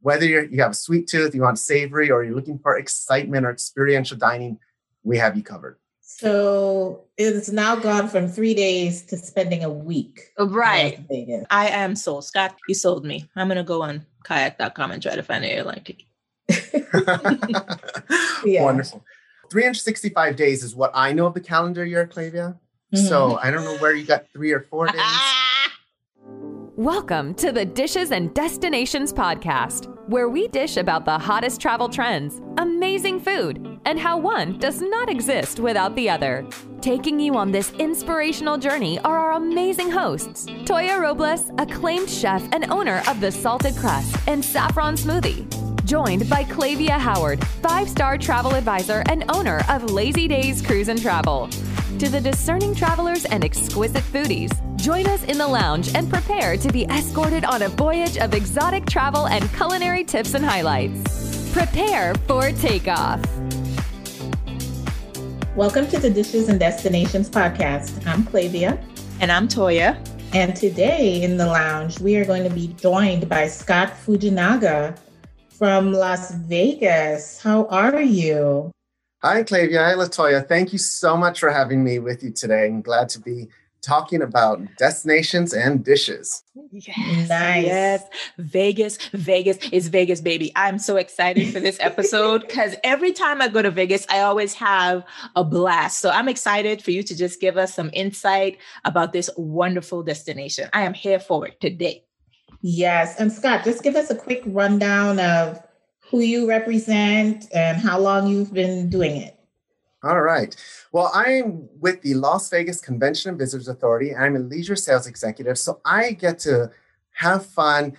whether you're, you have a sweet tooth, you want savory, or you're looking for excitement or experiential dining, we have you covered. So it's now gone from three days to spending a week. Right. I am sold. Scott, you sold me. I'm going to go on kayak.com and try to find an airline ticket. yeah. Wonderful. 365 days is what I know of the calendar year, Clavia. Mm-hmm. So I don't know where you got three or four days. Welcome to the Dishes and Destinations podcast, where we dish about the hottest travel trends, amazing food, and how one does not exist without the other. Taking you on this inspirational journey are our amazing hosts, Toya Robles, acclaimed chef and owner of the Salted Crust and Saffron Smoothie. Joined by Clavia Howard, five star travel advisor and owner of Lazy Days Cruise and Travel. To the discerning travelers and exquisite foodies, join us in the lounge and prepare to be escorted on a voyage of exotic travel and culinary tips and highlights. Prepare for takeoff. Welcome to the Dishes and Destinations podcast. I'm Clavia. And I'm Toya. And today in the lounge, we are going to be joined by Scott Fujinaga from Las Vegas. How are you? Hi, Clavia. Hi, Latoya. Thank you so much for having me with you today. I'm glad to be talking about destinations and dishes. Yes, nice. Yes. Vegas, Vegas is Vegas, baby. I'm so excited for this episode because every time I go to Vegas, I always have a blast. So I'm excited for you to just give us some insight about this wonderful destination. I am here for it today. Yes. And Scott, just give us a quick rundown of who you represent, and how long you've been doing it. All right. Well, I'm with the Las Vegas Convention and Visitors Authority. I'm a leisure sales executive. So I get to have fun,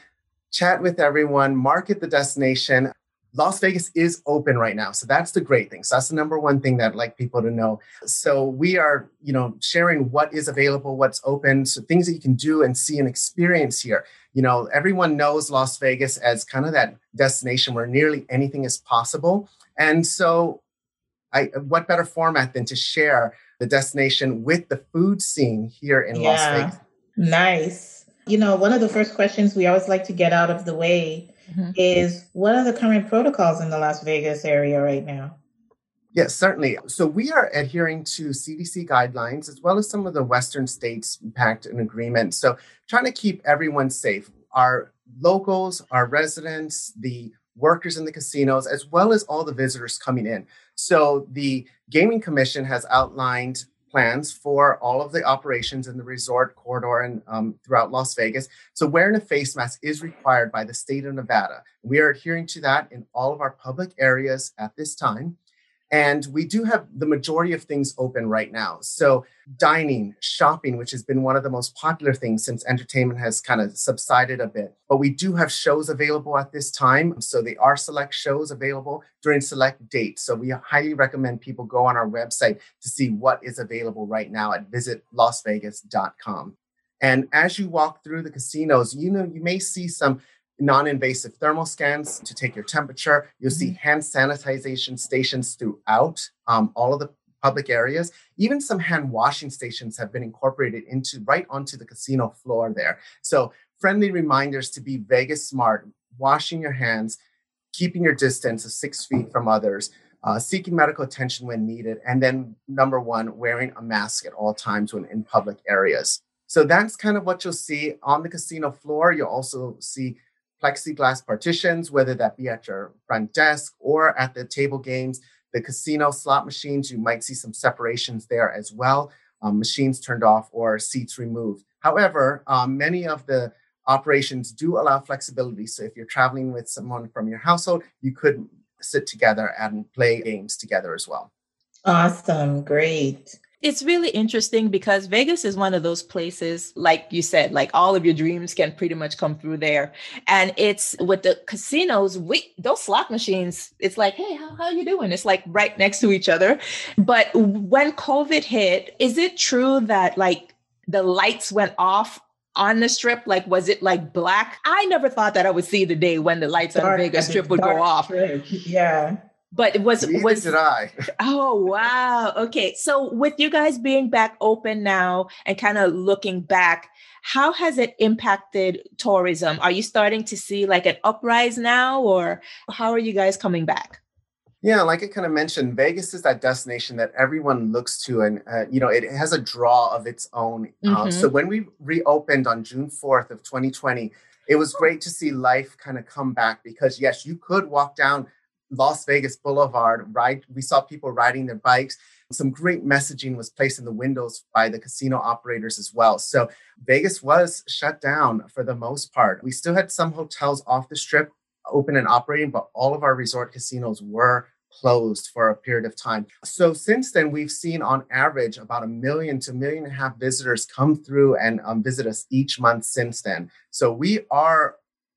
chat with everyone, market the destination. Las Vegas is open right now. So that's the great thing. So that's the number one thing that I'd like people to know. So we are, you know, sharing what is available, what's open, so things that you can do and see and experience here. You know, everyone knows Las Vegas as kind of that destination where nearly anything is possible. And so I what better format than to share the destination with the food scene here in yeah. Las Vegas. Nice. You know, one of the first questions we always like to get out of the way mm-hmm. is what are the current protocols in the Las Vegas area right now? Yes, certainly. So we are adhering to CDC guidelines as well as some of the Western states pact and agreement. So trying to keep everyone safe. Our locals, our residents, the workers in the casinos, as well as all the visitors coming in. So the Gaming Commission has outlined plans for all of the operations in the resort corridor and um, throughout Las Vegas. So wearing a face mask is required by the state of Nevada. We are adhering to that in all of our public areas at this time. And we do have the majority of things open right now. So, dining, shopping, which has been one of the most popular things since entertainment has kind of subsided a bit. But we do have shows available at this time. So, they are select shows available during select dates. So, we highly recommend people go on our website to see what is available right now at visitlasvegas.com. And as you walk through the casinos, you know, you may see some non-invasive thermal scans to take your temperature. You'll mm-hmm. see hand sanitization stations throughout um, all of the public areas. Even some hand washing stations have been incorporated into right onto the casino floor there. So friendly reminders to be Vegas smart, washing your hands, keeping your distance of six feet from others. Uh, seeking medical attention when needed, and then number one, wearing a mask at all times when in public areas. So that's kind of what you'll see on the casino floor. You'll also see plexiglass partitions, whether that be at your front desk or at the table games. The casino slot machines, you might see some separations there as well. Um, machines turned off or seats removed. However, um, many of the operations do allow flexibility. So if you're traveling with someone from your household, you could sit together and play games together as well. Awesome. Great. It's really interesting because Vegas is one of those places, like you said, like all of your dreams can pretty much come through there. And it's with the casinos, we those slot machines, it's like, hey, how, how you doing? It's like right next to each other. But when COVID hit, is it true that like the lights went off on the strip? Like, was it like black? I never thought that I would see the day when the lights dark, on Vegas strip would go off. Yeah. But was Neither was did I. Oh wow. Okay. So with you guys being back open now and kind of looking back, how has it impacted tourism? Are you starting to see like an uprise now or how are you guys coming back? Yeah, like I kind of mentioned, Vegas is that destination that everyone looks to, and uh, you know it has a draw of its own. Uh, Mhm. so when we reopened on June fourth of 2020, it was great to see life kind of come back because yes, you could walk down Las Vegas Boulevard, right? We saw people riding their bikes. Some great messaging was placed in the windows by the casino operators as well. So Vegas was shut down for the most part. We still had some hotels off the strip open and operating, but all of our resort casinos were closed for a period of time. So since then, we've seen on average about a million to a million and a half visitors come through and um, visit us each month since then. So we are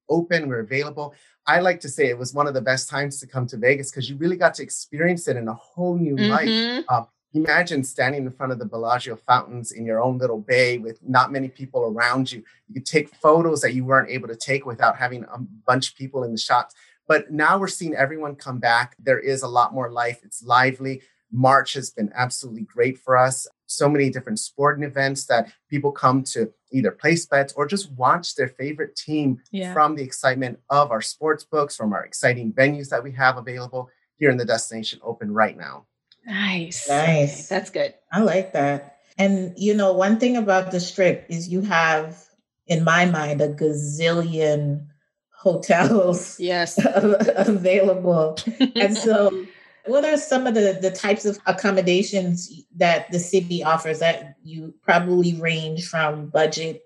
open, we're available. I like to say it was one of the best times to come to Vegas because you really got to experience it in a whole new light. Mhm. Imagine standing in front of the Bellagio fountains in your own little bay with not many people around you. You could take photos that you weren't able to take without having a bunch of people in the shots. But now we're seeing everyone come back. There is a lot more life. It's lively. March has been absolutely great for us. So many different sporting events that people come to either place bets or just watch their favorite team Yeah. from the excitement of our sports books, from our exciting venues that we have available here in the destination open right now. Nice. Nice. That's good. I like that. And you know, one thing about the strip is you have, in my mind, a gazillion hotels Yes. available. And so, what are some of the, the types of accommodations that the city offers that you probably range from budget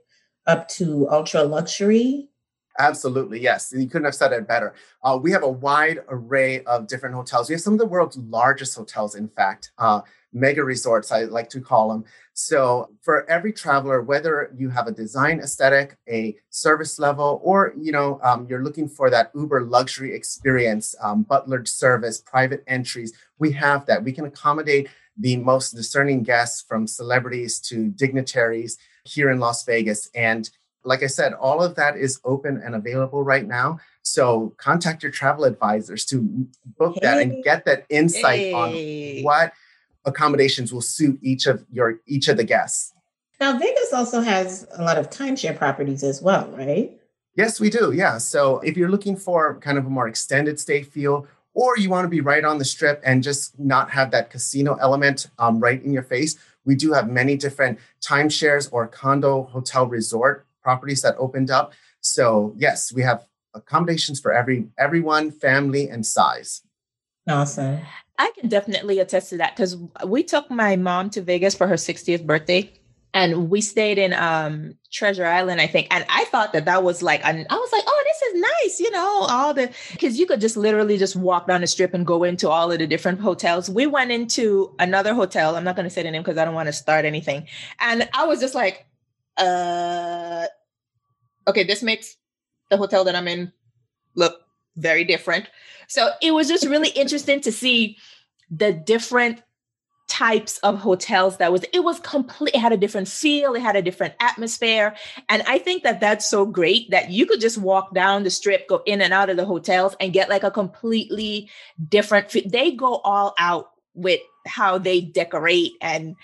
up to ultra luxury? Absolutely, yes. You couldn't have said it better. Uh, we have a wide array of different hotels. We have some of the world's largest hotels, in fact, uh, mega resorts, I like to call them. So, for every traveler, whether you have a design aesthetic, a service level, or you know um, you're looking for that Uber luxury experience, um, butlered service, private entries, we have that. We can accommodate the most discerning guests, from celebrities to dignitaries here in Las Vegas, and like I said, all of that is open and available right now. So contact your travel advisors to book that and get that insight Hey. on what accommodations will suit each of your each of the guests. Now, Vegas also has a lot of timeshare properties as well, right? Yes, we do. Yeah. So if you're looking for kind of a more extended stay feel, or you want to be right on the strip and just not have that casino element um, right in your face, we do have many different timeshares or condo hotel resort properties that opened up. So yes, we have accommodations for every everyone, family, and size. Awesome. I can definitely attest to that because we took my mom to Vegas for her 60th birthday and we stayed in um Treasure Island, I think. And I thought that that was like, an, I was like, oh, this is nice, you know, all the, because you could just literally just walk down the strip and go into all of the different hotels. We went into another hotel. I'm not going to say the name because I don't want to start anything. And I was just like, uh, okay, this makes the hotel that I'm in look very different. So it was just really interesting to see the different types of hotels that was it was complete it had a different feel it had a different atmosphere. And i think that that's so great that you could just walk down the strip go in and out of the hotels and get like a completely different fe- they go all out with how they decorate and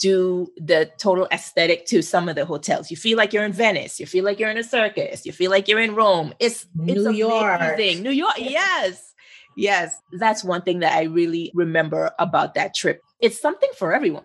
do the total aesthetic to some of the hotels. You feel like you're in venice you feel like you're in a circus you feel like you're in rome. It's it's New York. amazing. new york yes Yes, that's one thing that I really remember about that trip. It's something for everyone.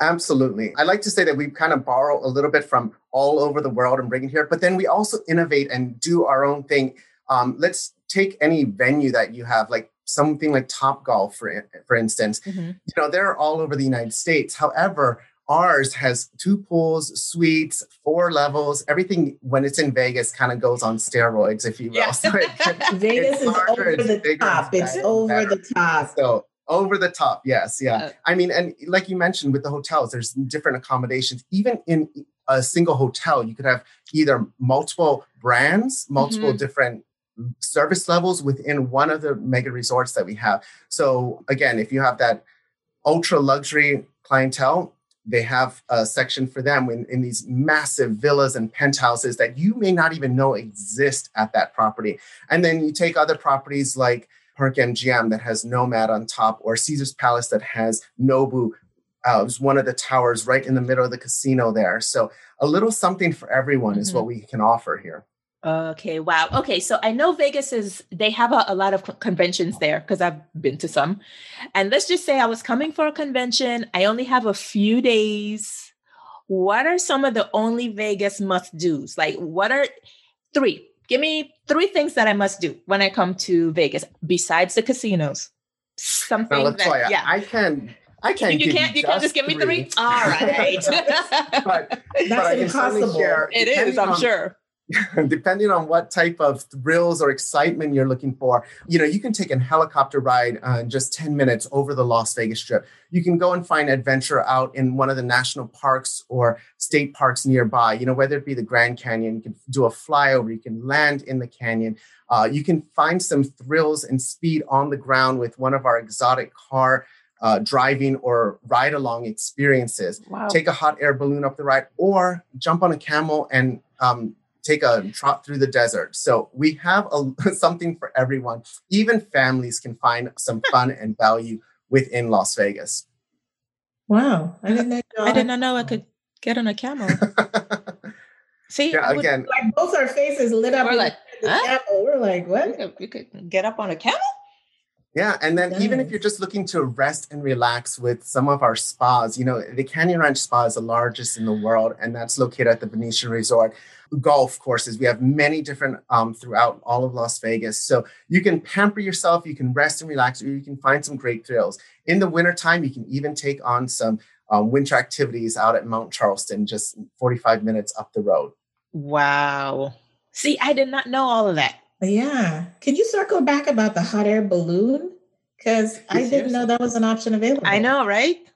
Absolutely. I like to say that we kind of borrow a little bit from all over the world and bring it here, but then we also innovate and do our own thing. Um, let's take any venue that you have, like something like Top Golf, for, for instance. You know, they're all over the United States. However, ours has two pools, suites, four levels. Everything when it's in Vegas kind of goes on steroids, if you will. Yeah. So it- Vegas It's is over the bigger, top. it's It's better, over better. the top. So over the top, yes, yeah. Uh, I mean, and like you mentioned with the hotels, there's different accommodations. Even in a single hotel, you could have either multiple brands, multiple Mhm. different service levels within one of the mega resorts that we have. So again, if you have that ultra luxury clientele, they have a section for them in, in these massive villas and penthouses that you may not even know exist at that property. And then you take other properties like Park MGM that has Nomad on top, or Caesar's Palace that has Nobu. Uh, was one of the towers right in the middle of the casino there. So a little something for everyone mm-hmm. is what we can offer here. Okay, wow. Okay, so I know Vegas is, they have a, a lot of conventions there because I've been to some. And let's just say I was coming for a convention, I only have a few days. What are some of the only Vegas must do's? Like, what are three? Give me three things that I must do when I come to Vegas besides the casinos. Something now, that, yeah. I can I can't. You, can't. You can't just give me three. All right. but, That's but impossible. Share, it is. I'm on, sure. depending on what type of thrills or excitement you're looking for, you know, you can take a helicopter ride uh, in just 10 minutes over the Las Vegas Strip. You can go and find adventure out in one of the national parks or state parks nearby, you know, whether it be the Grand Canyon, you can do a flyover, you can land in the canyon. Uh, you can find some thrills and speed on the ground with one of our exotic car uh, driving or ride along experiences. Wow. Take a hot air balloon up the ride or jump on a camel and um, take a trot through the desert. So we have a, something for everyone. Even families can find some fun and value within Las Vegas. Wow, I didn't know. I did not know I could get on a camel. See, yeah, again, like both our faces lit up. We're like, huh? We're like, what? You could, you could get up on a camel. Yeah, and then nice. even if you're just looking to rest and relax with some of our spas, you know, the Canyon Ranch Spa is the largest in the world, and that's located at the Venetian Resort. Golf courses, we have many different um, throughout all of Las Vegas. So you can pamper yourself, you can rest and relax, or you can find some great thrills. In the wintertime, you can even take on some um, winter activities out at Mount Charleston, just 45 minutes up the road. Wow. See, I did not know all of that. Yeah. Can you circle back about the hot air balloon? Because I didn't know that was an option available. I know, right?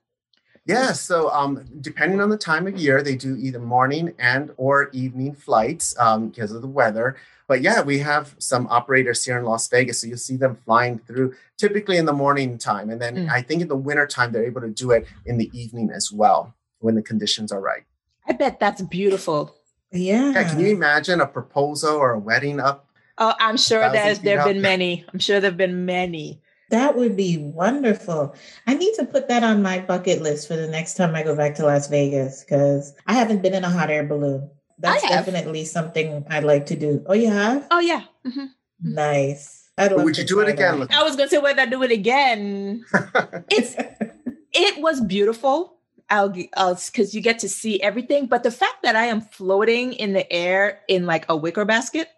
Yeah, so um, depending on the time of year, they do either morning and or evening flights um, because of the weather. But yeah, we have some operators here in Las Vegas, so you'll see them flying through typically in the morning time, and then mm. I think in the winter time they're able to do it in the evening as well when the conditions are right. I bet that's beautiful. Yeah. Yeah. Can you imagine a proposal or a wedding up Oh, I'm sure there's there have been many. I'm sure there've been many. That would be wonderful. I need to put that on my bucket list for the next time I go back to Las Vegas because I haven't been in a hot air balloon. That's definitely something I'd like to do. Oh, you have? Oh, yeah. Mm-hmm. mm-hmm. Nice. I'd love would you do it again? That. I was going to say, whether I do it again. it's it was beautiful. I'll because you get to see everything, but the fact that I am floating in the air in like a wicker basket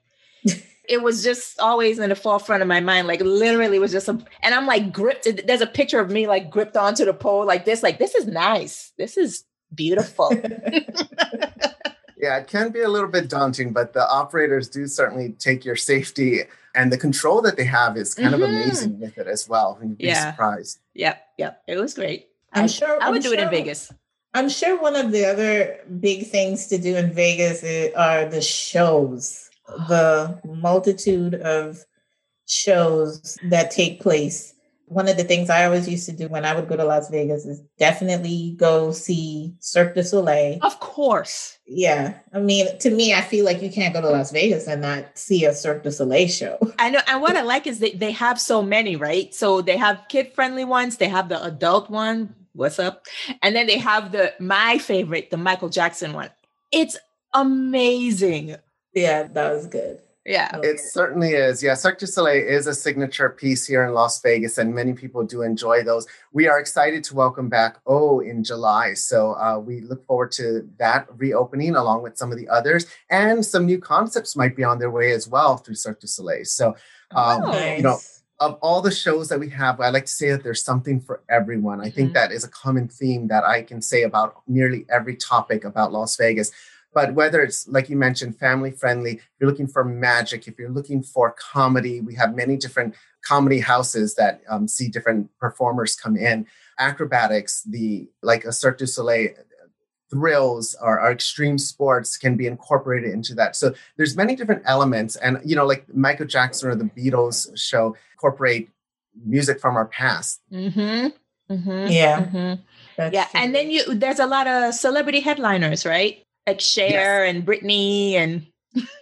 it was just always in the forefront of my mind. Like literally was just a, and I'm like gripped. There's a picture of me like gripped onto the pole like this. Like this is nice. This is beautiful. yeah, it can be a little bit daunting, but the operators do certainly take your safety and the control that they have is kind mm-hmm. of amazing with it as well. You'd be yeah. surprised. Yep, yep. It was great. I'm I, sure I would I'm do sure, it in Vegas. I'm sure one of the other big things to do in Vegas are the shows the multitude of shows that take place. One of the things I always used to do when I would go to Las Vegas is definitely go see Cirque du Soleil. Of course. Yeah. I mean, to me, I feel like you can't go to Las Vegas and not see a Cirque du Soleil show. I know. And what I like is that they have so many, right? So they have kid friendly ones, they have the adult one. What's up? And then they have the my favorite, the Michael Jackson one. It's amazing. Yeah, that was good. Yeah. It certainly is. Yeah, Cirque du Soleil is a signature piece here in Las Vegas, and many people do enjoy those. We are excited to welcome back O in July. So uh, we look forward to that reopening along with some of the others, and some new concepts might be on their way as well through Cirque du Soleil. So, um, oh, nice. you know, of all the shows that we have, I like to say that there's something for everyone. I mm-hmm. think that is a common theme that I can say about nearly every topic about Las Vegas. But whether it's like you mentioned, family friendly, if you're looking for magic, if you're looking for comedy, we have many different comedy houses that um, see different performers come in. Acrobatics, the like a Cirque du Soleil thrills or, or, extreme sports can be incorporated into that. So there's many different elements, and you know, like Michael Jackson or the Beatles show incorporate music from our past. Mm-hmm. Mm-hmm. Yeah. Mm-hmm. Yeah, true. and then you there's a lot of celebrity headliners, right? Like Cher yes. and Britney and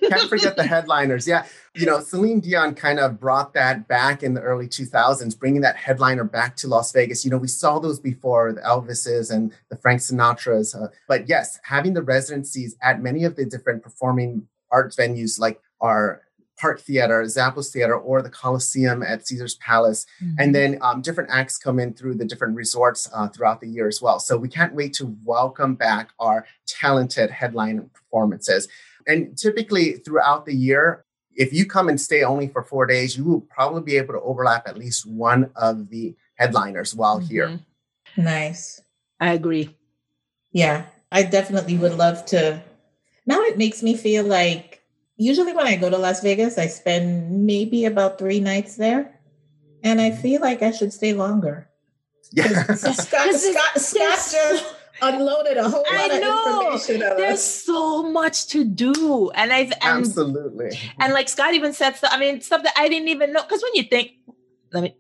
Can't forget the headliners. Yeah. You know, Celine Dion kind of brought that back in the early 2000s, bringing that headliner back to Las Vegas. You know, we saw those before the Elvises and the Frank Sinatras. Uh, but yes, having the residencies at many of the different performing arts venues like our Park Theater, Zappos Theater, or the Coliseum at Caesar's Palace. Mm-hmm. And then um, different acts come in through the different resorts uh, throughout the year as well. So we can't wait to welcome back our talented headline performances. And typically throughout the year, if you come and stay only for four days, you will probably be able to overlap at least one of the headliners while mm-hmm. here. Nice. I agree. Yeah, I definitely would love to. Now it makes me feel like usually when I go to Las Vegas, I spend maybe about three nights there. And I mm-hmm. feel like I should stay longer. Yeah. Scott, Scott, Scott just unloaded a whole lot I know. of information on There's us. so much to do. And I've and, absolutely and like Scott even said stuff, I mean, stuff that I didn't even know. Because when you think, let me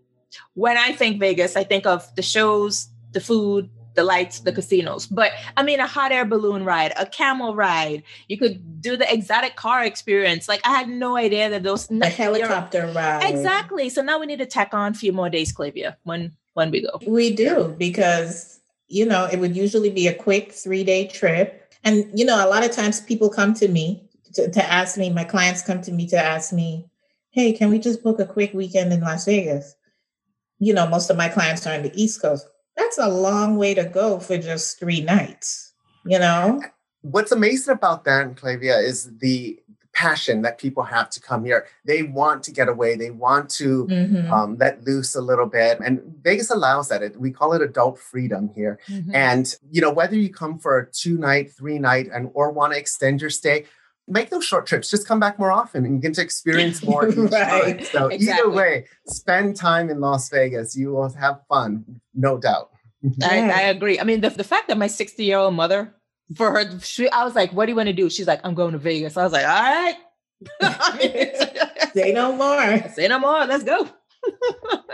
when I think Vegas, I think of the shows, the food, the lights, the casinos. But I mean, a hot air balloon ride, a camel ride. You could do the exotic car experience. Like I had no idea that those a helicopter ride. Exactly. So now we need to tack on a few more days, Clavia, when when we go. We do because you know, it would usually be a quick three day trip. And, you know, a lot of times people come to me to, to ask me, my clients come to me to ask me, hey, can we just book a quick weekend in Las Vegas? You know, most of my clients are on the East Coast. That's a long way to go for just three nights, you know? What's amazing about that, in Clavia, is the passion that people have to come here. They want to get away. They want to mm-hmm. um, let loose a little bit. And Vegas allows that. It, we call it adult freedom here. Mm-hmm. And, you know, whether you come for a two night, three night, and or want to extend your stay, make those short trips. Just come back more often and you get to experience more. right. So exactly. either way, spend time in Las Vegas. You will have fun, no doubt. I, I agree. I mean, the, the fact that my 60 year old mother for her. She, I was like, "What do you want to do?" She's like, "I'm going to Vegas." I was like, "All right." say no more. Say no more. Let's go.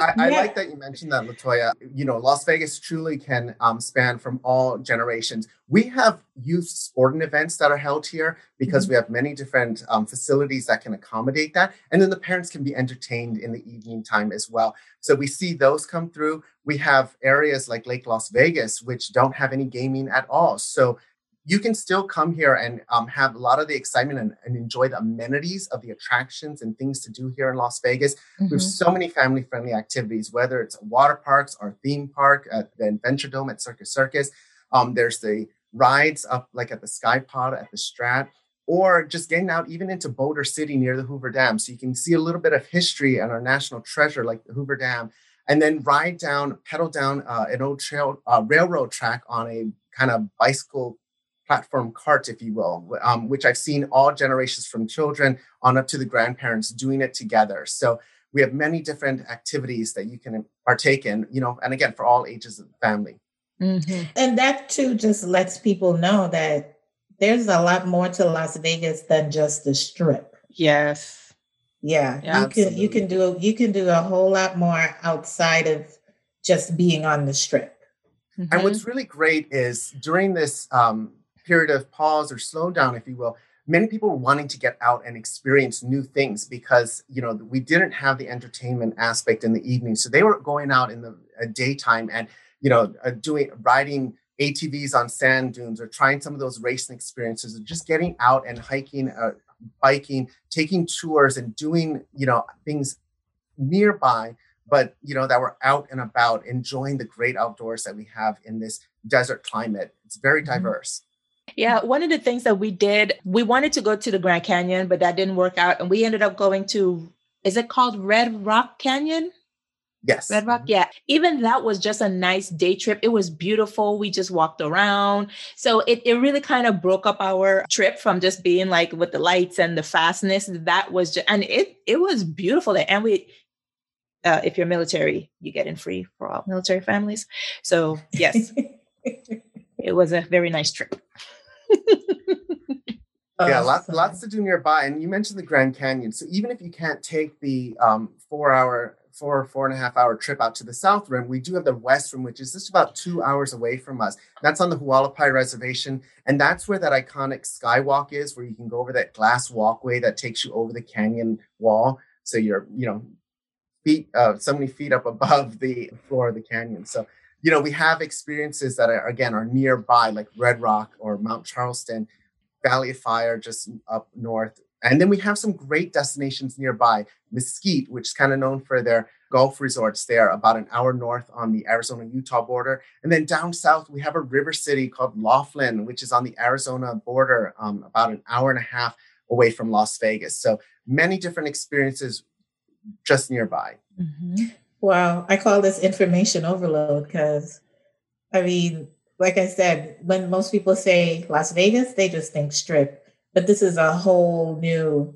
I, I yeah. like that you mentioned that, Latoya. You know, Las Vegas truly can um, span from all generations. We have youth sporting events that are held here because mm-hmm. we have many different um, facilities that can accommodate that. And then the parents can be entertained in the evening time as well. So we see those come through. We have areas like Lake Las Vegas, which don't have any gaming at all. So you can still come here and um, have a lot of the excitement and, and, enjoy the amenities of the attractions and things to do here in Las Vegas. Mm-hmm. We have so many family friendly activities, whether it's water parks or theme park at the Adventure Dome at Circus Circus. Um, there's the rides up like at the Sky Pod at the Strat, or just getting out even into Boulder City near the Hoover Dam. So you can see a little bit of history and our national treasure like the Hoover Dam. And then ride down, pedal down uh, an old trail, uh, railroad track on a kind of bicycle platform cart, if you will, um, which I've seen all generations from children on up to the grandparents doing it together. So we have many different activities that you can partake in, you know, and again, for all ages of the family. Mm-hmm. And that too just lets people know that there's a lot more to Las Vegas than just the strip. Yes. Yeah. yeah you absolutely. can you can do you can do a whole lot more outside of just being on the strip. Mm-hmm. And what's really great is during this um, period of pause or slowdown, if you will, many people were wanting to get out and experience new things because you know we didn't have the entertainment aspect in the evening, so they were going out in the uh, daytime and you know uh, doing riding ATVs on sand dunes or trying some of those racing experiences, or just getting out and hiking, uh, biking, taking tours, and doing you know things nearby but you know that we're out and about enjoying the great outdoors that we have in this desert climate. It's very mm-hmm. diverse yeah, one of the things that we did, we wanted to go to the Grand Canyon, but that didn't work out. And we ended up going to, is it called Red Rock Canyon? Yes. Red Rock, yeah. Even that was just a nice day trip. It was beautiful. We just walked around. So it, it really kind of broke up our trip from just being like with the lights and the fastness. That was just, and it it was beautiful there. And we uh, if you're military, you get in free for all military families. So yes, it was a very nice trip. yeah, lots, lots to do nearby. And you mentioned the Grand Canyon. So even if you can't take the um, four hour, four, four and a half hour trip out to the South Rim, we do have the West Rim, which is just about two hours away from us. That's on the Hualapai Reservation. And that's where that iconic skywalk is, where you can go over that glass walkway that takes you over the canyon wall. So you're, you know, feet, uh, so many feet up above the floor of the canyon. So, you know, we have experiences that are, again, are nearby, like Red Rock or Mount Charleston Valley of Fire just up north. And then we have some great destinations nearby. Mesquite, which is kind of known for their golf resorts there, about an hour north on the Arizona Utah border. And then down south, we have a river city called Laughlin, which is on the Arizona border, um, about an hour and a half away from Las Vegas. So many different experiences just nearby. Mm-hmm. Wow. I call this information overload because, I mean, like I said, when most people say Las Vegas, they just think strip. But this is a whole new,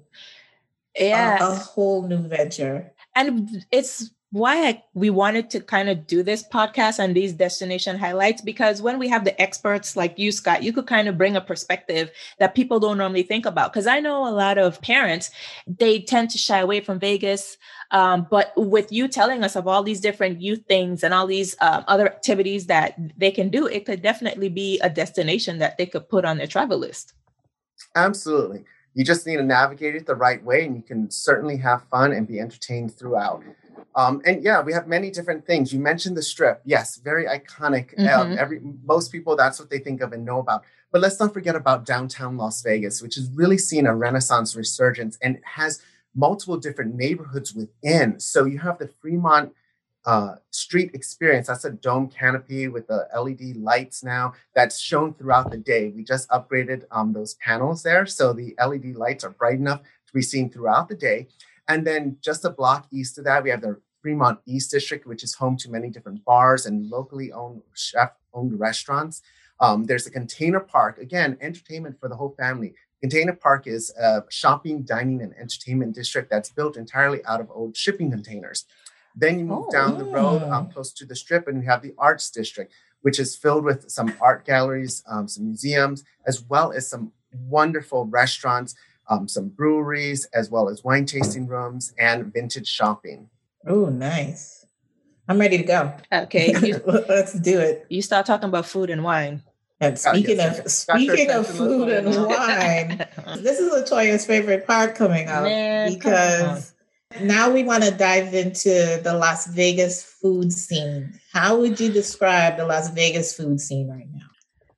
yeah, a, a whole new venture. And it's why I, we wanted to kind of do this podcast and these destination highlights because when we have the experts like you scott you could kind of bring a perspective that people don't normally think about. Because i know a lot of parents they tend to shy away from vegas um, but with you telling us of all these different youth things and all these um, other activities that they can do it could definitely be a destination that they could put on their travel list. Absolutely. You just need to navigate it the right way and you can certainly have fun and be entertained throughout um, and yeah, we have many different things. You mentioned the strip. Yes, very iconic. Um, mm-hmm. Every most people that's what they think of and know about. But let's not forget about downtown Las Vegas, which has really seen a renaissance resurgence and has multiple different neighborhoods within. So you have the Fremont uh, street experience. That's a dome canopy with the LED lights now that's shown throughout the day. We just upgraded um, those panels there. So the LED lights are bright enough to be seen throughout the day. And then just a block east of that, we have the Fremont East District, which is home to many different bars and locally owned chef owned restaurants. Um, there's a container park, again, entertainment for the whole family. Container Park is a shopping, dining, and entertainment district that's built entirely out of old shipping containers. Then you move oh, down the road um, close to the strip, and you have the Arts District, which is filled with some art galleries, um, some museums, as well as some wonderful restaurants um, some breweries, as well as wine tasting rooms and vintage shopping. Oh, nice. I'm ready to go. Okay. You, Let's do it. You start talking about food and wine. And speaking oh, yes. of speaking of food and wine, this is Latoya's favorite part coming up Man, because now we want to dive into the Las Vegas food scene. How would you describe the Las Vegas food scene right now?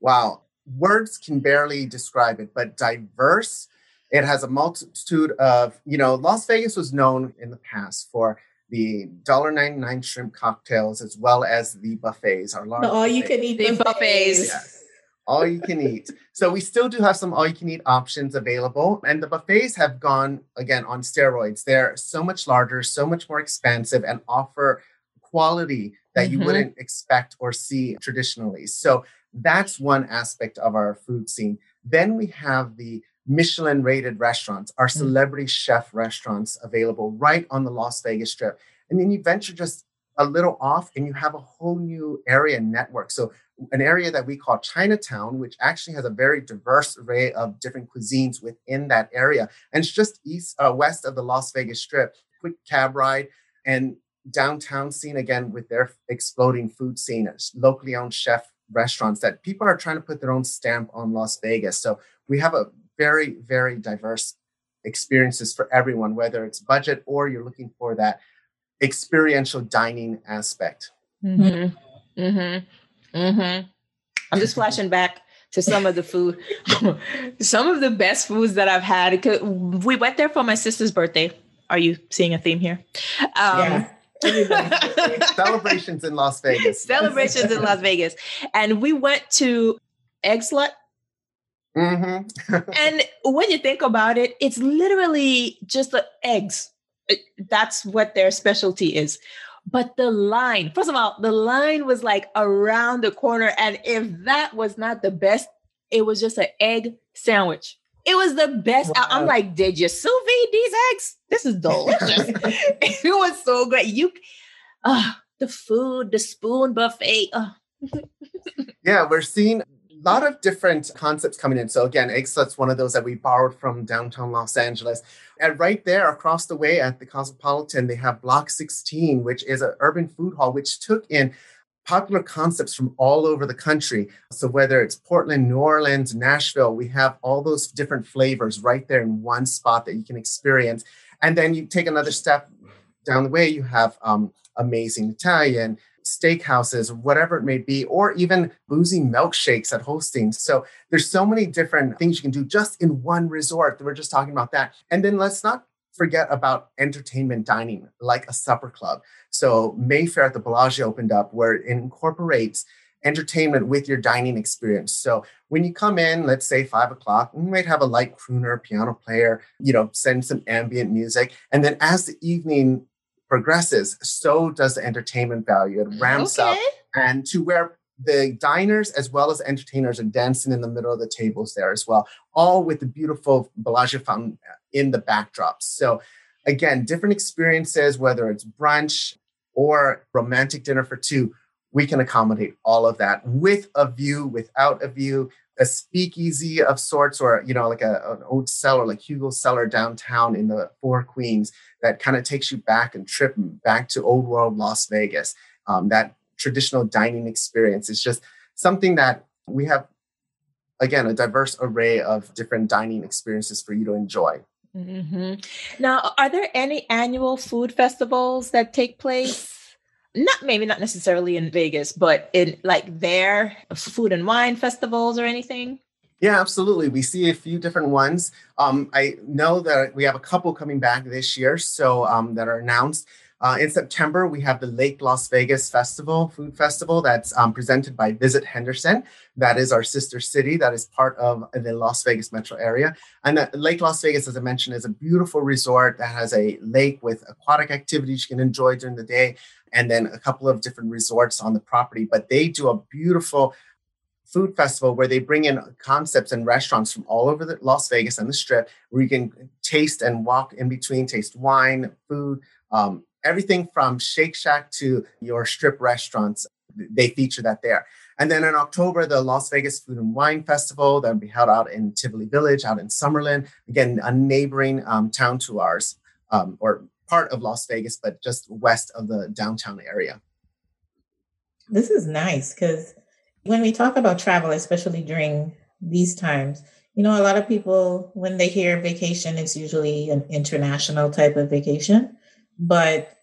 Wow, words can barely describe it, but diverse it has a multitude of, you know, Las Vegas was known in the past for the $1.99 shrimp cocktails as well as the buffets. Our large all you can eat buffets. buffets. Yes. all you can eat. So we still do have some all you can eat options available. And the buffets have gone again on steroids. They're so much larger, so much more expansive, and offer quality that mm-hmm. you wouldn't expect or see traditionally. So that's one aspect of our food scene. Then we have the Michelin rated restaurants, our mm. celebrity chef restaurants available right on the Las Vegas Strip. And then you venture just a little off and you have a whole new area network. So, an area that we call Chinatown, which actually has a very diverse array of different cuisines within that area. And it's just east, uh, west of the Las Vegas Strip. Quick cab ride and downtown scene again with their exploding food scene, locally owned chef restaurants that people are trying to put their own stamp on Las Vegas. So, we have a very, very diverse experiences for everyone, whether it's budget or you're looking for that experiential dining aspect. Mm-hmm. Mm-hmm. Mm-hmm. I'm just flashing back to some of the food, some of the best foods that I've had. We went there for my sister's birthday. Are you seeing a theme here? Um, yeah. Celebrations in Las Vegas. Celebrations in Las Vegas. And we went to Eggslut Mm-hmm. and when you think about it, it's literally just the eggs. That's what their specialty is. But the line, first of all, the line was like around the corner. And if that was not the best, it was just an egg sandwich. It was the best. Wow. I'm like, did you sous vide these eggs? This is delicious. it was so great. You, uh, the food, the spoon buffet. Uh. yeah, we're seeing lot of different concepts coming in. So again, Eggslut's one of those that we borrowed from downtown Los Angeles. And right there across the way at the Cosmopolitan, they have Block 16, which is an urban food hall, which took in popular concepts from all over the country. So whether it's Portland, New Orleans, Nashville, we have all those different flavors right there in one spot that you can experience. And then you take another step down the way, you have um, amazing Italian, steakhouses, whatever it may be, or even boozy milkshakes at Holsteins. So there's so many different things you can do just in one resort. We're just talking about that. And then let's not forget about entertainment dining, like a supper club. So Mayfair at the Bellagio opened up where it incorporates entertainment with your dining experience. So when you come in, let's say five o'clock, we might have a light crooner, piano player, you know, send some ambient music. And then as the evening progresses, so does the entertainment value. It ramps okay. up and to where the diners as well as entertainers are dancing in the middle of the tables there as well, all with the beautiful Bellagio fountain uh, in the backdrop. So again, different experiences, whether it's brunch or romantic dinner for two, we can accommodate all of that with a view, without a view, a speakeasy of sorts, or you know, like a, an old cellar, like Hugo's Cellar downtown in the Four Queens, that kind of takes you back and trip back to old world Las Vegas. Um, that traditional dining experience is just something that we have, again, a diverse array of different dining experiences for you to enjoy. Mm-hmm. Now, are there any annual food festivals that take place? Not maybe not necessarily in Vegas, but in like their food and wine festivals or anything. Yeah, absolutely. We see a few different ones. Um, I know that we have a couple coming back this year, so um, that are announced. Uh, in September, we have the Lake Las Vegas Festival, Food Festival, that's um, presented by Visit Henderson. That is our sister city, that is part of the Las Vegas metro area. And the Lake Las Vegas, as I mentioned, is a beautiful resort that has a lake with aquatic activities you can enjoy during the day, and then a couple of different resorts on the property. But they do a beautiful food festival where they bring in concepts and restaurants from all over the Las Vegas and the Strip, where you can taste and walk in between, taste wine, food, um, everything from Shake Shack to your strip restaurants, they feature that there. And then in October, the Las Vegas Food and Wine Festival that will be held out in Tivoli Village, out in Summerlin, again, a neighboring um, town to ours, um, or part of Las Vegas, but just west of the downtown area. This is nice because when we talk about travel, especially during these times, you know, a lot of people, when they hear vacation, it's usually an international type of vacation. But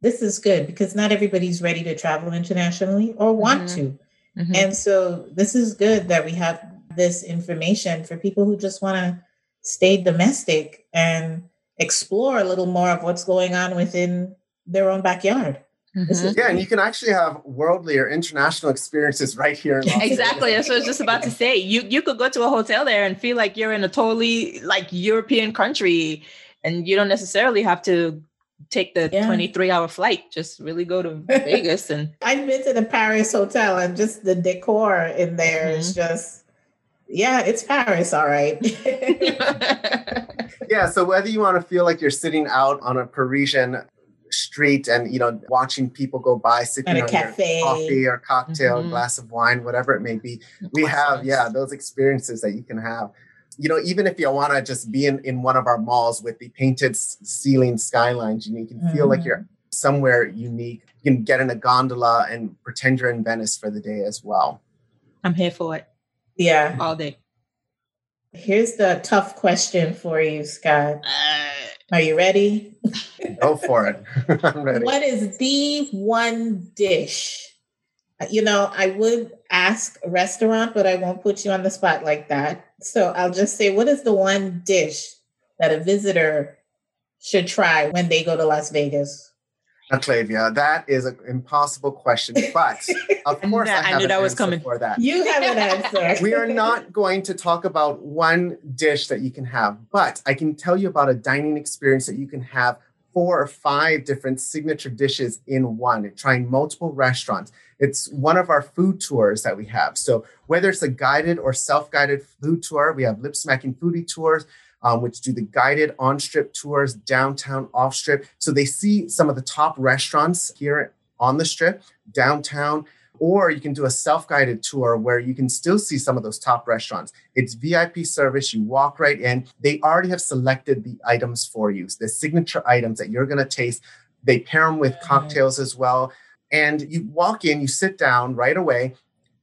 this is good because not everybody's ready to travel internationally or want mm-hmm. to. Mm-hmm. And so this is good that we have this information for people who just want to stay domestic and explore a little more of what's going on within their own backyard. Mm-hmm. Yeah, and you can actually have worldly or international experiences right here. In London. Exactly, that's what I was just about to say. You you could go to a hotel there and feel like you're in a totally like European country, and you don't necessarily have to take the yeah. 23 hour flight just really go to vegas and i've been to the paris hotel and just the decor in there mm-hmm. is just yeah it's paris all right yeah so whether you want to feel like you're sitting out on a parisian street and you know watching people go by sipping on a cafe. coffee or cocktail mm-hmm. glass of wine whatever it may be we have yeah those experiences that you can have you know, even if you want to just be in, in one of our malls with the painted ceiling skylines, you, know, you can feel mm like you're mm-hmm. somewhere unique. You can get in a gondola and pretend you're in Venice for the day as well. I'm here for it. Yeah. All day. Here's the tough question for you, Scott. Uh, Are you ready? Go for it. I'm ready. What is the one dish? You know, I would ask a restaurant, but I won't put you on the spot like that. So I'll just say, what is the one dish that a visitor should try when they go to Las Vegas? Clavia, that is an impossible question, but of course I, I, I knew that was coming for that. You have an answer. we are not going to talk about one dish that you can have, but I can tell you about a dining experience that you can have four or five different signature dishes in one, and trying multiple restaurants. It's one of our food tours that we have. So whether it's a guided or self-guided food tour, we have lip smacking foodie tours, um, which do the guided on-strip tours, downtown, off-strip. So they see some of the top restaurants here on the strip, downtown, Or you can do a self guided tour where you can still see some of those top restaurants. It's VIP service. You walk right in. They already have selected the items for you, the signature items that you're going to taste. They pair them with cocktails as well. And you walk in, you sit down right away,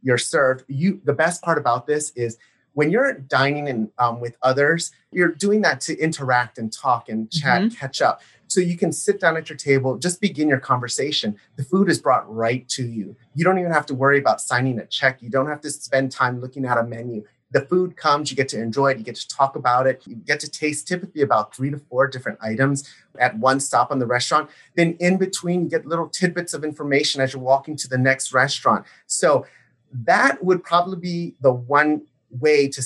you're served. You the best part about this is when you're dining in um, with others, you're doing that to interact and talk and chat, mm-hmm. catch up. So you can sit down at your table, just begin your conversation. The food is brought right to you. You don't even have to worry about signing a check. You don't have to spend time looking at a menu. The food comes, you get to enjoy it, you get to talk about it, you get to taste typically about three to four different items at one stop on the restaurant. Then in between, you get little tidbits of information as you're walking to the next restaurant. So that would probably be the one way to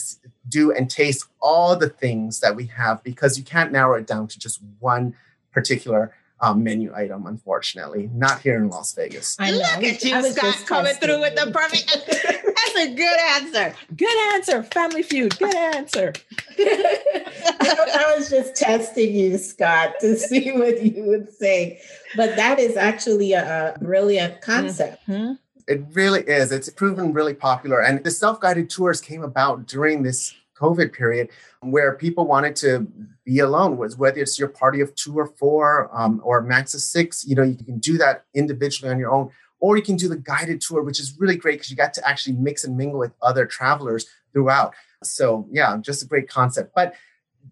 do and taste all the things that we have because you can't narrow it down to just one particular um, menu item, unfortunately. Not here in Las Vegas. I know. Look at you, Scott, coming through with the perfect. That's a good answer. Good answer. Family feud. Good answer. I was just testing you, Scott, to see what you would say. But that is actually a, a brilliant concept. Mm-hmm. It really is. It's proven really popular. And the self guided tours came about during this COVID period where people wanted to be alone whether it's your party of two or four um, or max of six you know you can do that individually on your own or you can do the guided tour which is really great because you got to actually mix and mingle with other travelers throughout so yeah just a great concept but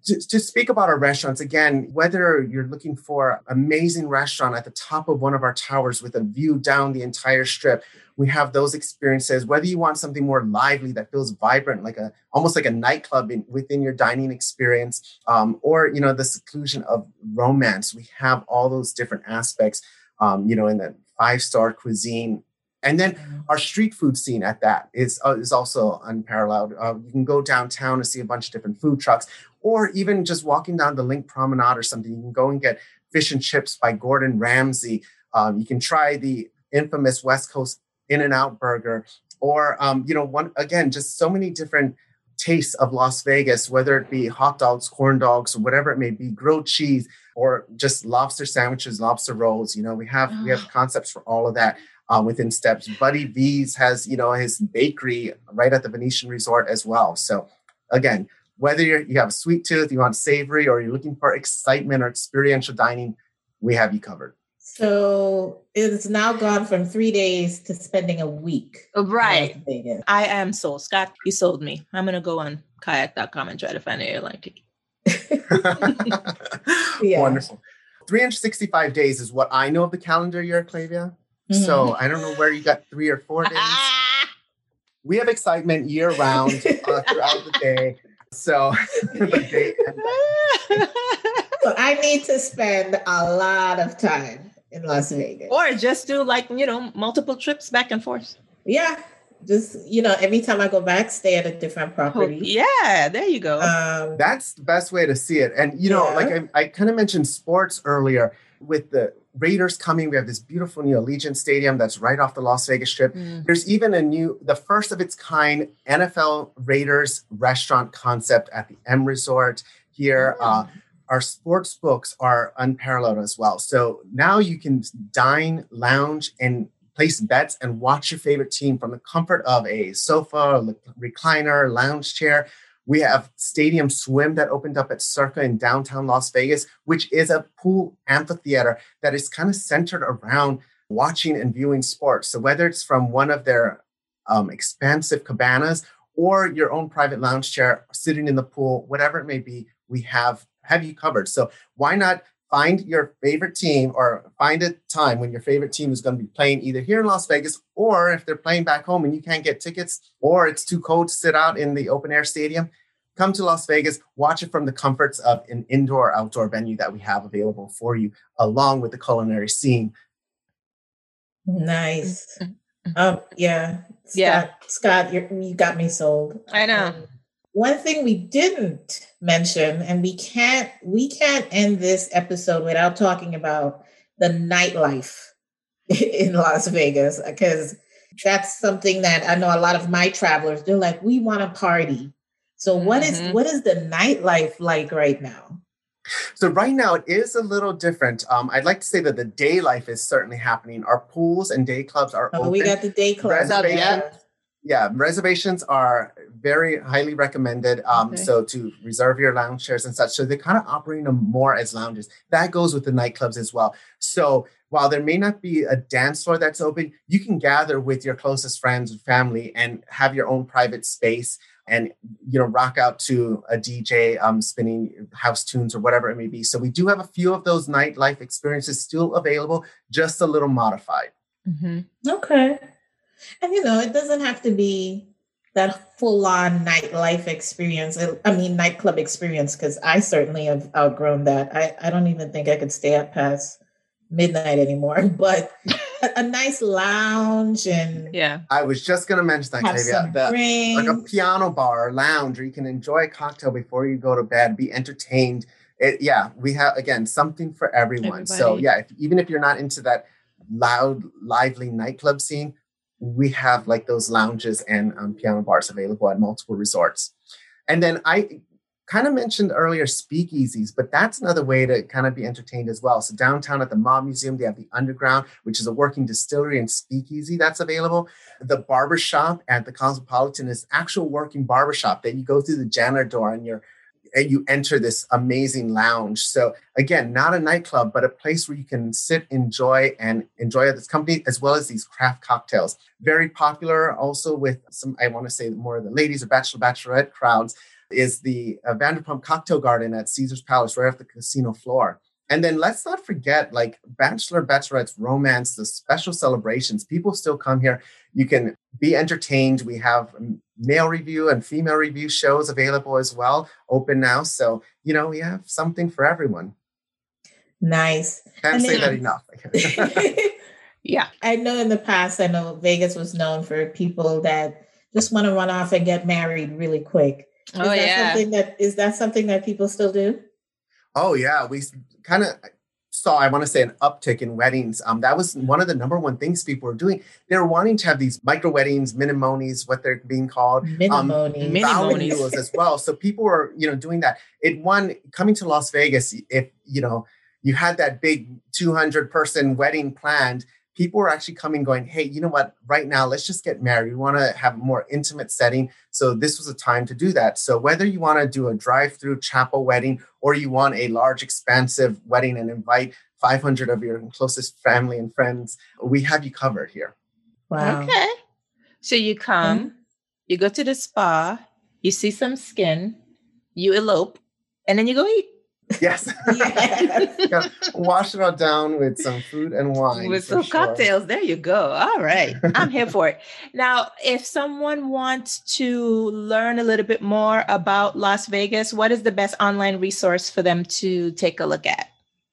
to, to, speak about our restaurants again whether you're looking for amazing restaurant at the top of one of our towers with a view down the entire strip we have those experiences. Whether you want something more lively that feels vibrant like a almost like a nightclub in, within your dining experience um, or you know the seclusion of romance we have all those different aspects um, you know in the five star cuisine and then mm-hmm. our street food scene at that is uh, is also unparalleled. Uh, you can go downtown and see a bunch of different food trucks or even just walking down the LINQ Promenade or something. You can go and get fish and chips by Gordon Ramsay. Um, you can try the infamous West Coast In and Out burger, or um, you know, one again, just so many different tastes of Las Vegas, whether it be hot dogs, corn dogs, or whatever it may be, grilled cheese, or just lobster sandwiches, lobster rolls. You know, we have we have concepts for all of that. Uh, within steps, Buddy V's has you know his bakery right at the Venetian Resort as well. So again, whether you have a sweet tooth, you want savory, or you're looking for excitement or experiential dining, we have you covered. So it's now gone from three days to spending a week. Right. I am sold. Scott, you sold me. I'm going to go on kayak.com and try to find an airline ticket. yeah. Wonderful. 365 days is what I know of the calendar year, Clavia. Mm-hmm. So I don't know where you got three or four days. we have excitement year round uh, throughout the day. So the so I need to spend a lot of time in Las Vegas. Or just do like, you know, multiple trips back and forth. Yeah. Just, you know, every time I go back, stay at a different property. yeah, there you go. Um, That's the best way to see it. And, you know, yeah. like I, I kind of mentioned sports earlier with the Raiders coming. We have this beautiful new Allegiant Stadium that's right off the Las Vegas Strip. Mm. There's even a new, the first of its kind NFL Raiders restaurant concept at the M Resort here. Mm. Uh, our sports books are unparalleled as well. So now you can dine, lounge, and place bets and watch your favorite team from the comfort of a sofa, recliner, lounge chair. We have Stadium Swim that opened up at Circa in downtown Las Vegas, which is a pool amphitheater that is kind of centered around watching and viewing sports. So whether it's from one of their um, expansive cabanas or your own private lounge chair sitting in the pool, whatever it may be, we have have you covered. So why not find your favorite team or find a time when your favorite team is going to be playing either here in Las Vegas or if they're playing back home and you can't get tickets or it's too cold to sit out in the open air stadium. Come to Las Vegas, watch it from the comforts of an indoor outdoor venue that we have available for you, along with the culinary scene. Nice. Um, yeah. Scott, yeah. Scott, you got me sold. I know. Um, one thing we didn't mention, and we can't we can't end this episode without talking about the nightlife in Las Vegas because that's something that I know a lot of my travelers they're like, we want to party. So what mm-hmm. is what is the nightlife like right now? So right now it is a little different. Um, I'd like to say that the day life is certainly happening. Our pools and day clubs are Oh, open. we got the day club. Reservation. yeah, reservations are very highly recommended. Um, Okay. So to reserve your lounge chairs and such. So they're kind of operating them more as lounges. That goes with the nightclubs as well. So while there may not be a dance floor that's open, you can gather with your closest friends and family and have your own private space and you know rock out to a DJ um, spinning house tunes or whatever it may be. So we do have a few of those nightlife experiences still available, just a little modified. Mhm. Okay. And you know, it doesn't have to be that full on nightlife experience. I- I mean, nightclub experience, because I certainly have outgrown that. I, I don't even think I could stay up past midnight anymore, but a, a nice lounge and Yeah. I was just going to mention that, have Tavia, some like a piano bar or lounge where you can enjoy a cocktail before you go to bed, be entertained. It, yeah, we have again something for everyone. So yeah, if, even if you're not into that loud, lively nightclub scene, we have like those lounges and um, piano bars available at multiple resorts. And then I kind of mentioned earlier speakeasies, but that's another way to kind of be entertained as well. So downtown at the Mob Museum, they have the Underground, which is a working distillery and speakeasy that's available. The barbershop at the Cosmopolitan is actual working barbershop that you go through the janitor door and you're and you enter this amazing lounge. So again, not a nightclub, but a place where you can sit, enjoy, and enjoy this company as well as these craft cocktails. Very popular also with some, I want to say more of the ladies or bachelor bachelorette crowds is the uh, Vanderpump Cocktail Garden at Caesars Palace, right off the casino floor. And then let's not forget, like Bachelor, Bachelorette's romance, the special celebrations. People still come here. You can be entertained. We have male revue and female revue shows available as well, open now. So, you know, we have something for everyone. nice. Can't say that enough. Yeah. I know in the past, I know Vegas was known for people that just want to run off and get married really quick. Is Oh that yeah. something that is that something that people still do? Oh yeah, we kind of saw I want to say an uptick in weddings. Um, that was one of the number one things people were doing. They were wanting to have these micro weddings, minimonies, what they're being called, Minimony. Mini- vow Minimonies. renewals as well. So people were you know doing that. It one coming to Las Vegas. If you know you had that big 200 person wedding planned. People were actually coming, going, "Hey, you know what? Right now, let's just get married. We want to have a more intimate setting. So this was a time to do that. So whether you want to do a drive-through chapel wedding or you want a large, expansive wedding and invite 500 of your closest family and friends, we have you covered here. wow. Okay. So you come, you go to the spa, you see some skin, you elope, and then you go eat Yes. Yes. Gotta Wash it all down with some food and wine. with some sure. cocktails. There you go. All right. I'm here for it. Now, if someone wants to learn a little bit more about Las Vegas, what is the best online resource for them to take a look at?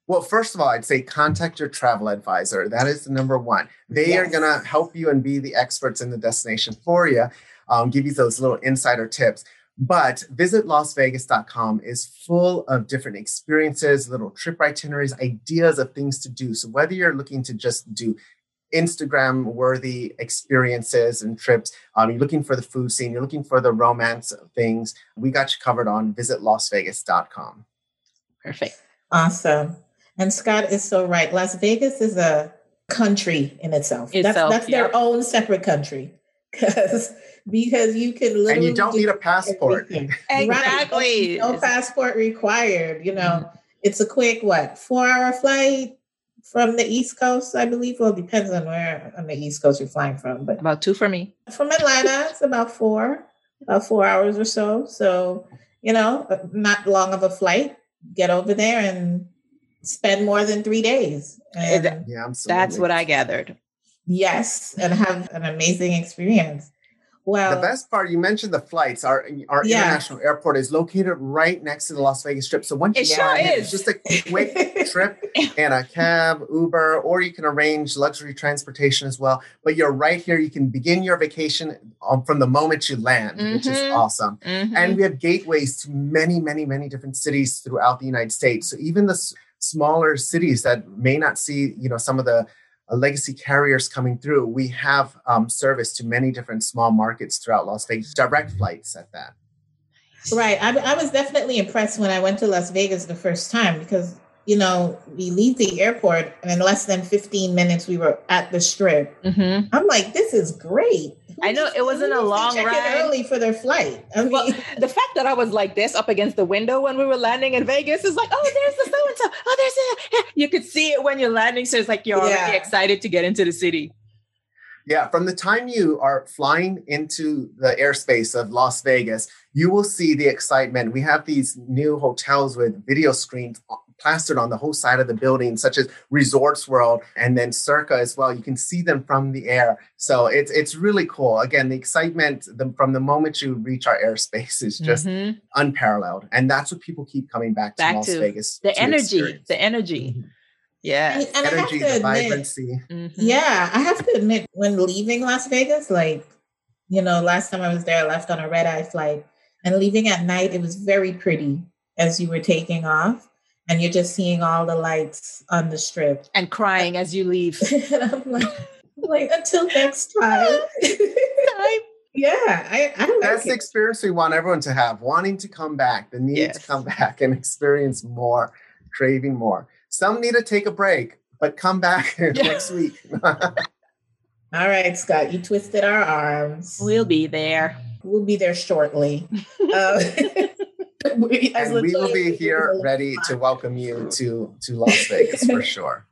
Well, first of all, I'd say contact your travel advisor. That is the number one. They are going to help you and be the experts in the destination for you, um, give you those little insider tips. But visit lasvegas.com is full of different experiences, little trip itineraries, ideas of things to do. So whether you're looking to just do Instagram worthy experiences and trips, um, you're looking for the food scene, you're looking for the romance things, we got you covered on visitlasvegas.com. Perfect. Awesome. And Scott is so right. Las Vegas is a country in itself. Itself, that's that's yeah. their own separate country. Because because you can literally And you don't do need a passport. everything. Exactly. Right. No, no passport required. You know, Mm-hmm. it's a quick what four hour flight from the East Coast, I believe. Well, it depends on where on the East Coast you're flying from, but About two for me. from Atlanta, it's about four, about four hours or so. So you know, not long of a flight. Get over there and spend more than three days. And Yeah, absolutely. That's what I gathered. yes, and have an amazing experience. Well, The best part, you mentioned the flights. Our our Yeah. international airport is located right next to the Las Vegas Strip. So once It you sure land, is. it's just a quick trip and a cab, Uber, or you can arrange luxury transportation as well. But you're right here. You can begin your vacation um, from the moment you land, which is Mhm. awesome. Mhm. And we have gateways to many, many, many different cities throughout the United States. So even the s- smaller cities that may not see, you know, some of the legacy carriers coming through, we have um, service to many different small markets throughout Las Vegas, direct flights at that. Right. I, I was definitely impressed when I went to Las Vegas the first time because you know, we leave the airport and in less than 15 minutes we were at the strip. Mm-hmm. I'm like, this is great. I know it wasn't a long ride. early for their flight. I mean, well, the fact that I was like this up against the window when we were landing in Vegas is like, oh, there's the so and so. Oh, there's a. You could see it when you're landing, so it's like you're yeah. already excited to get into the city. Yeah, from the time you are flying into the airspace of Las Vegas, you will see the excitement. We have these new hotels with video screens plastered on the whole side of the building, such as Resorts World and then Circa as well. You can see them from the air. So it's it's really cool. Again, the excitement the, from the moment you reach our airspace is just mm-hmm. unparalleled. And that's what people keep coming back to back Las to Vegas. The energy, experience. the energy. Mm-hmm. Yeah. And, and energy, the admit, vibrancy. Mm-hmm. Yeah. I have to admit, when leaving Las Vegas, like, you know, last time I was there, I left on a red eye flight and leaving at night, it was very pretty as you were taking off and you're just seeing all the lights on the strip and crying as you leave. I'm like, like, until next time. yeah, I, I like that's it. the experience we want everyone to have, wanting to come back, the need yes. to come back and experience more, craving more. Some need to take a break, but come back next week. All right, Scott, you twisted our arms. We'll be there. We'll be there shortly. Uh, we, and we will be here ready to welcome you to to Las Vegas for sure.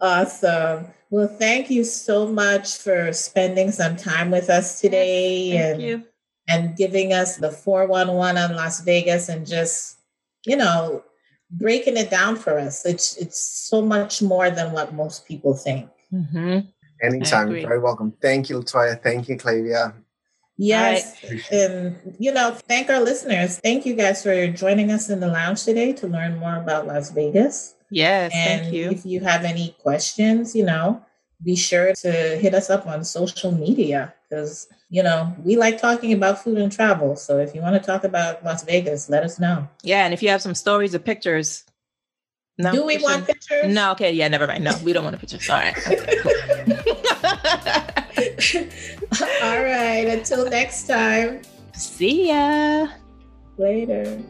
awesome. Well, thank you so much for spending some time with us today and you. and giving us the 411 on Las Vegas and just, you know, breaking it down for us. It's it's so much more than what most people think. Mm-hmm. Anytime. Very welcome. Thank you, Latoya. Thank you, Clavia. Yes. Right. And, you know, thank our listeners. Thank you guys for joining us in the lounge today to learn more about Las Vegas. Yes. And thank you. If you have any questions, you know, be sure to hit us up on social media because, you know, we like talking about food and travel. So if you want to talk about Las Vegas, let us know. Yeah. And if you have some stories or pictures, no, Do we want pictures? No, okay, yeah, never mind. No, we don't want a picture. All right. All right. Until next time. See ya. Later.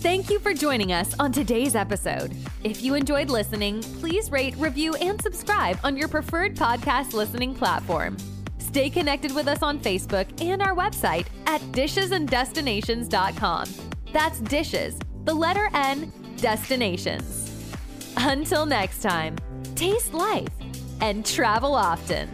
Thank you for joining us on today's episode. If you enjoyed listening, please rate, review, and subscribe on your preferred podcast listening platform. Stay connected with us on Facebook and our website at dishesanddestinations.com. That's dishes, the letter N, destinations. Until next time, taste life and travel often.